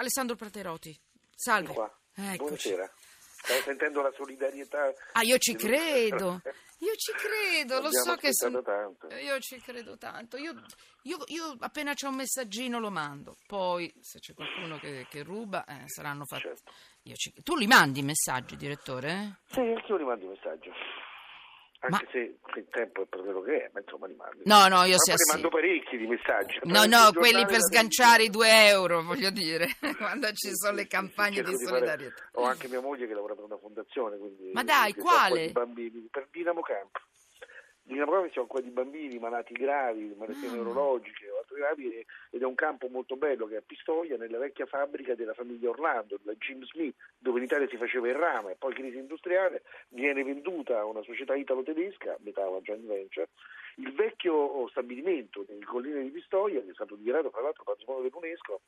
Alessandro Praterotti. Salve. Buonasera. Stavo sentendo la solidarietà. Ah, io ci credo. Io ci credo, lo so che sono... tanto. Io ci credo tanto. Io, io- io appena c'è un messaggino lo mando. Poi, se c'è qualcuno che, che ruba, eh, saranno fatti... Certo. Ci- Tu li mandi i messaggi, direttore? Sì, anch'io li mando un messaggio. Anche Ma- se il tempo è per quello che è, ma insomma li mando. No, no, io sì, mando parecchi di messaggi. No, no, quelli per sganciare i due euro, voglio dire, quando ci sono le campagne di fare- solidarietà. Ho anche mia moglie che lavora per una fondazione, quindi Ma dai, quale? di bambini, per Dinamo Camp. Dinamo Camp si occupa di bambini malati gravi, malattie Ah. neurologiche o altre gravi e- ed è un campo molto bello che è a Pistoia, nella vecchia fabbrica della famiglia Orlando, della Jim Smith, dove in Italia si faceva il rame, poi crisi industriale, viene venduta a una società italo-tedesca, metà una joint venture, il vecchio stabilimento delle colline di Pistoia, che è stato dichiarato tra l'altro patrimonio dell'UNESCO,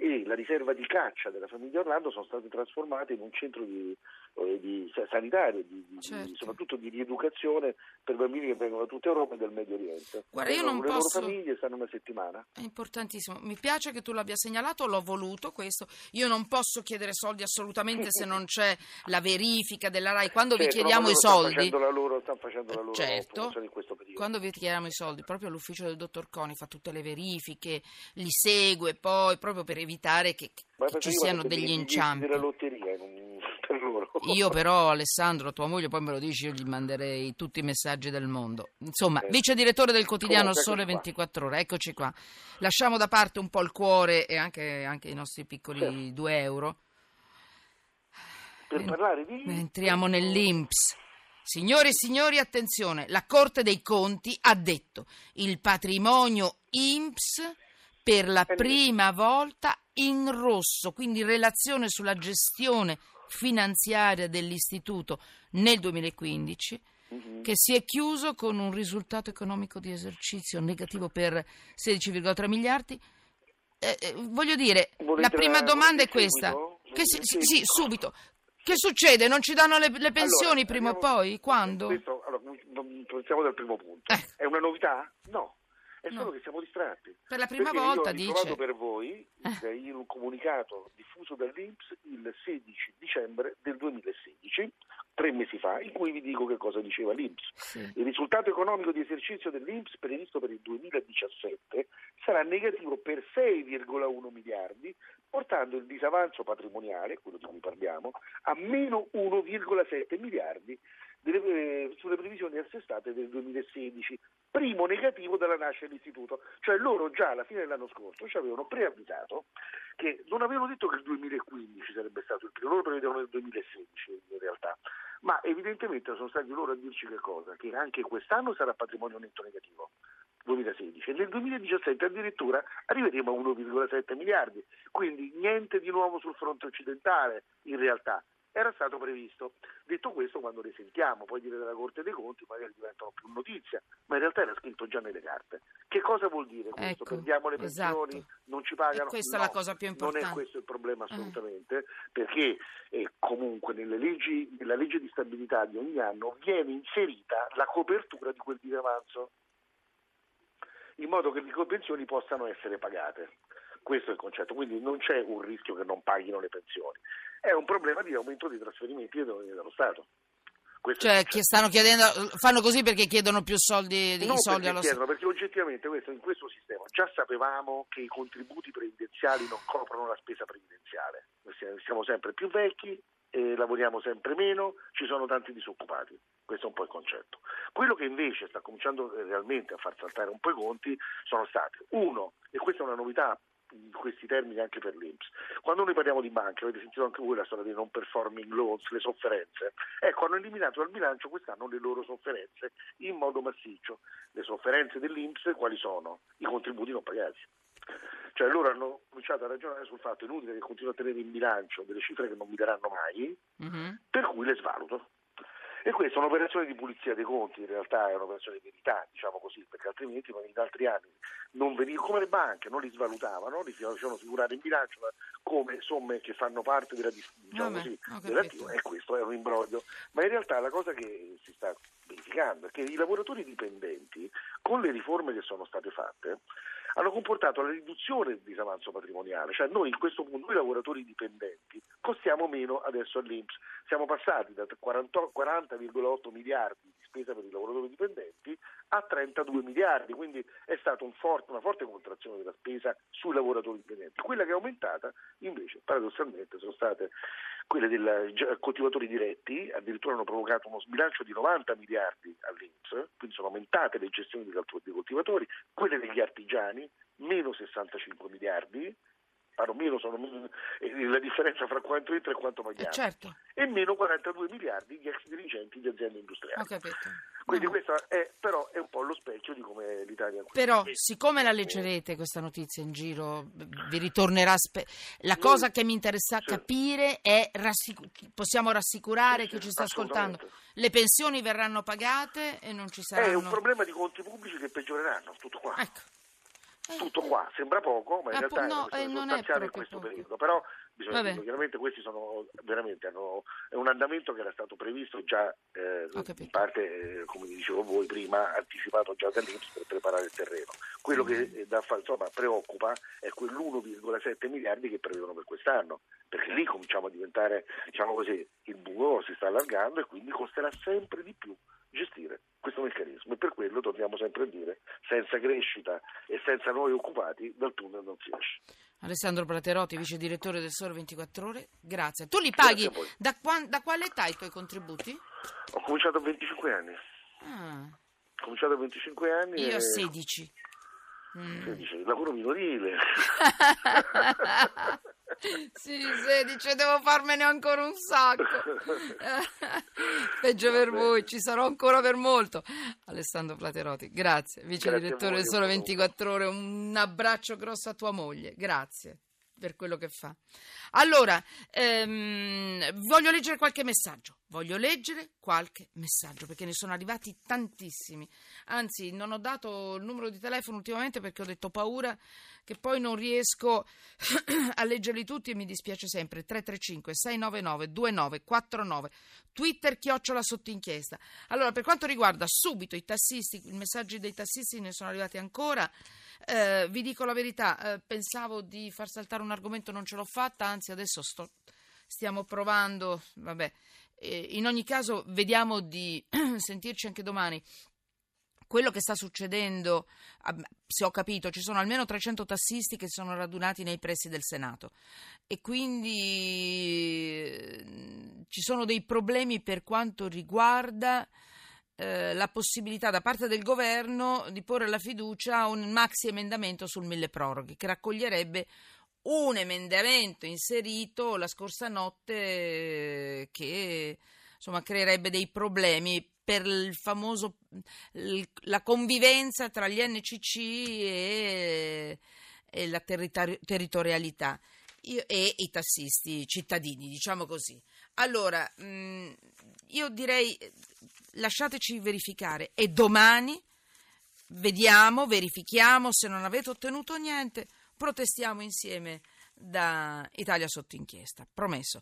e la riserva di caccia della famiglia Orlando sono state trasformate in un centro di, eh, di- sanitario, di- di- Certo. soprattutto di rieducazione per bambini che vengono da tutta Europa e dal Medio Oriente. Guarda, io non le posso- loro famiglie stanno una settimana. È importantissimo. Mi piace che tu l'abbia segnalato, l'ho voluto questo. Io non posso chiedere soldi assolutamente se non c'è la verifica della RAI. Quando vi Certo, chiediamo no, i stanno soldi, la loro, stanno facendo la loro Certo. in questo periodo. quando vi chiediamo i soldi, proprio l'ufficio del dottor Coni fa tutte le verifiche, li segue poi proprio per evitare che, che ci siano degli inciampi. della lotteria non- per loro. Io però, Alessandro, tua moglie, poi me lo dici, io gli manderei tutti i messaggi del mondo. Insomma, Eh. vice direttore del quotidiano Comunque, Sole eccoci qua. 24 ore, eccoci qua. Lasciamo da parte un po' il cuore e anche, anche i nostri piccoli Certo. 2 euro. Per parlare di... Entriamo nell'Inps. Signore e signori, attenzione, la Corte dei Conti ha detto il patrimonio INPS per la Eh, prima volta in rosso, quindi in relazione sulla gestione finanziaria dell'istituto nel 2015 Mhm. che si è chiuso con un risultato economico di esercizio negativo per 16,3 miliardi. Eh, eh, voglio dire, Volete la prima domanda è questa. Che si- sì, sì, subito. Che succede? Non ci danno le, le pensioni Allora, prima o poi? Quando? Questo, allora, partiamo dal primo punto. Ecco. È una novità? No. È solo No. che siamo distratti. Per la prima Perché volta, io ho dice. per voi Eh. eh, in un comunicato diffuso dall'Inps il 16 dicembre del 2016, tre mesi fa, in cui vi dico che cosa diceva l'Inps. Sì. Il risultato economico di esercizio dell'Inps previsto per il 2017 sarà negativo per 6,1 miliardi, portando il disavanzo patrimoniale, quello di cui parliamo, a meno 1,7 miliardi delle, eh, sulle previsioni assestate del 2016, primo negativo dalla nascita dell'istituto. Cioè loro già alla fine dell'anno scorso ci avevano preavvisato che non avevano detto che il 2015 sarebbe stato il primo, loro prevedevano il 2016 in realtà, ma evidentemente sono stati loro a dirci che cosa? Che anche quest'anno sarà patrimonio netto negativo. 2016 e nel 2017 addirittura arriveremo a 1,7 miliardi, quindi niente di nuovo sul fronte occidentale in realtà. Era stato previsto. Detto questo, quando le sentiamo poi dire della Corte dei Conti, magari diventano più notizia, ma in realtà era scritto già nelle carte. Che cosa vuol dire questo? Ecco, Perdiamo le pensioni, esatto. non ci pagano? E questa è No, la cosa più Non importante. è questo il problema Eh. assolutamente, perché eh, comunque nelle leggi, nella legge di stabilità di ogni anno viene inserita la copertura di quel disavanzo in modo che le pensioni possano essere pagate. Questo è il concetto, quindi non c'è un rischio che non paghino le pensioni, è un problema di aumento dei trasferimenti dallo Stato. Questo Cioè, stanno chiedendo, fanno così perché chiedono più soldi, Non soldi perché allo Stato. perché oggettivamente questo, in questo sistema già sapevamo che i contributi previdenziali non coprono la spesa previdenziale. Siamo- sempre più vecchi, e lavoriamo sempre meno, ci sono tanti disoccupati. Questo è un po' il concetto. Quello che invece sta cominciando eh, realmente a far saltare un po' i conti sono stati, uno, e questa è una novità in questi termini anche per l'Inps. Quando noi parliamo di banche, avete sentito anche voi la storia dei non performing loans, le sofferenze, ecco, hanno eliminato dal bilancio quest'anno le loro sofferenze in modo massiccio. Le sofferenze dell'Inps quali sono? I contributi non pagati. Cioè loro hanno cominciato a ragionare sul fatto inutile che continuo a tenere in bilancio delle cifre che non mi daranno mai, Mhm. per cui le svaluto. E questa è un'operazione di pulizia dei conti, in realtà è un'operazione di verità, diciamo così, perché altrimenti in altri anni non venivano, come le banche, non li svalutavano, li facevano figurare in bilancio come somme che fanno parte della, diciamo Vabbè, così, dell'attivo, e questo è un imbroglio. Ma in realtà la cosa che si sta verificando è che i lavoratori dipendenti, con le riforme che sono state fatte, hanno comportato la riduzione del disavanzo patrimoniale, cioè noi in questo punto, noi lavoratori dipendenti, costiamo meno adesso all'Inps, siamo passati da 40, 40,8 miliardi di spesa per i lavoratori dipendenti a 32 miliardi, quindi è stata un una forte contrazione della spesa sui lavoratori dipendenti. Quella che è aumentata invece paradossalmente sono state quelle dei coltivatori diretti, addirittura hanno provocato uno sbilancio di 90 miliardi all'Inps, quindi sono aumentate le gestioni dei coltivatori, quelle degli artigiani, meno 65 miliardi, parlo meno, sono meno, la differenza fra quanto entra e quanto paghiamo, eh certo. e meno 42 miliardi gli ex dirigenti di aziende industriali. Quindi No. questo è, però è un po' lo specchio di come l'Italia... Però, siccome la leggerete questa notizia in giro, vi ritornerà. spe- la cosa che mi interessa Sì. capire è: rassicu- possiamo rassicurare Sì, chi ci sta ascoltando? Le pensioni verranno pagate e non ci È saranno. un problema di conti pubblici che peggioreranno, tutto qua. Ecco. Eh, Tutto qua, sembra poco, ma in Appu- realtà no, è eh, una non questione è sostanziale in questo poco. periodo. Però bisogna dirlo, chiaramente questi sono veramente hanno, è un andamento che era stato previsto già eh, in parte, eh, come dicevo voi prima, anticipato già dall'Inps per preparare il terreno. Quello che Mm. eh, da insomma, preoccupa è quell'1,7 miliardi che prevedono per quest'anno, perché lì cominciamo a diventare, diciamo così, il buco si sta allargando e quindi costerà sempre di più gestire questo meccanismo e per quello torniamo sempre a dire senza crescita e senza nuovi occupati dal tunnel non si esce. Alessandro Platerotti, vice direttore del Sole 24 Ore, grazie. Tu li paghi da, quan- da quale età i tuoi contributi? Ho cominciato a 25 anni, Ah, ho cominciato a 25 anni io e a 16. Mm. 16, lavoro minorile. sì, 16, devo farmene ancora un sacco. Peggio per voi, ci sarò ancora per molto. Alessandro Platerotti, grazie, vice Grazie direttore del comunque. 24 Ore. Un abbraccio grosso a tua moglie, grazie per quello che fa. Allora, ehm, voglio leggere qualche messaggio. Voglio leggere qualche messaggio perché ne sono arrivati tantissimi. Anzi, non ho dato il numero di telefono ultimamente perché ho detto paura che poi non riesco a leggerli tutti e mi dispiace sempre. 335 699 2949 Twitter chiocciola sotto inchiesta. Allora, per quanto riguarda subito i tassisti, i messaggi dei tassisti ne sono arrivati ancora. Eh, vi dico la verità, eh, pensavo di far saltare un argomento, non ce l'ho fatta, anzi adesso sto, stiamo provando, vabbè, eh, in ogni caso vediamo di sentirci anche domani. Quello che sta succedendo, ah, se ho capito, ci sono almeno 300 tassisti che sono radunati nei pressi del Senato. E quindi eh, ci sono dei problemi per quanto riguarda eh, la possibilità da parte del governo di porre la fiducia a un maxi emendamento sul mille proroghe che raccoglierebbe un emendamento inserito la scorsa notte eh, che insomma creerebbe dei problemi per il famoso la convivenza tra gli NCC e, e la territori- territorialità Io- e i tassisti cittadini, diciamo così. Allora, mh, io direi lasciateci verificare e domani vediamo, verifichiamo se non avete ottenuto niente, protestiamo insieme da Italia sotto inchiesta, promesso.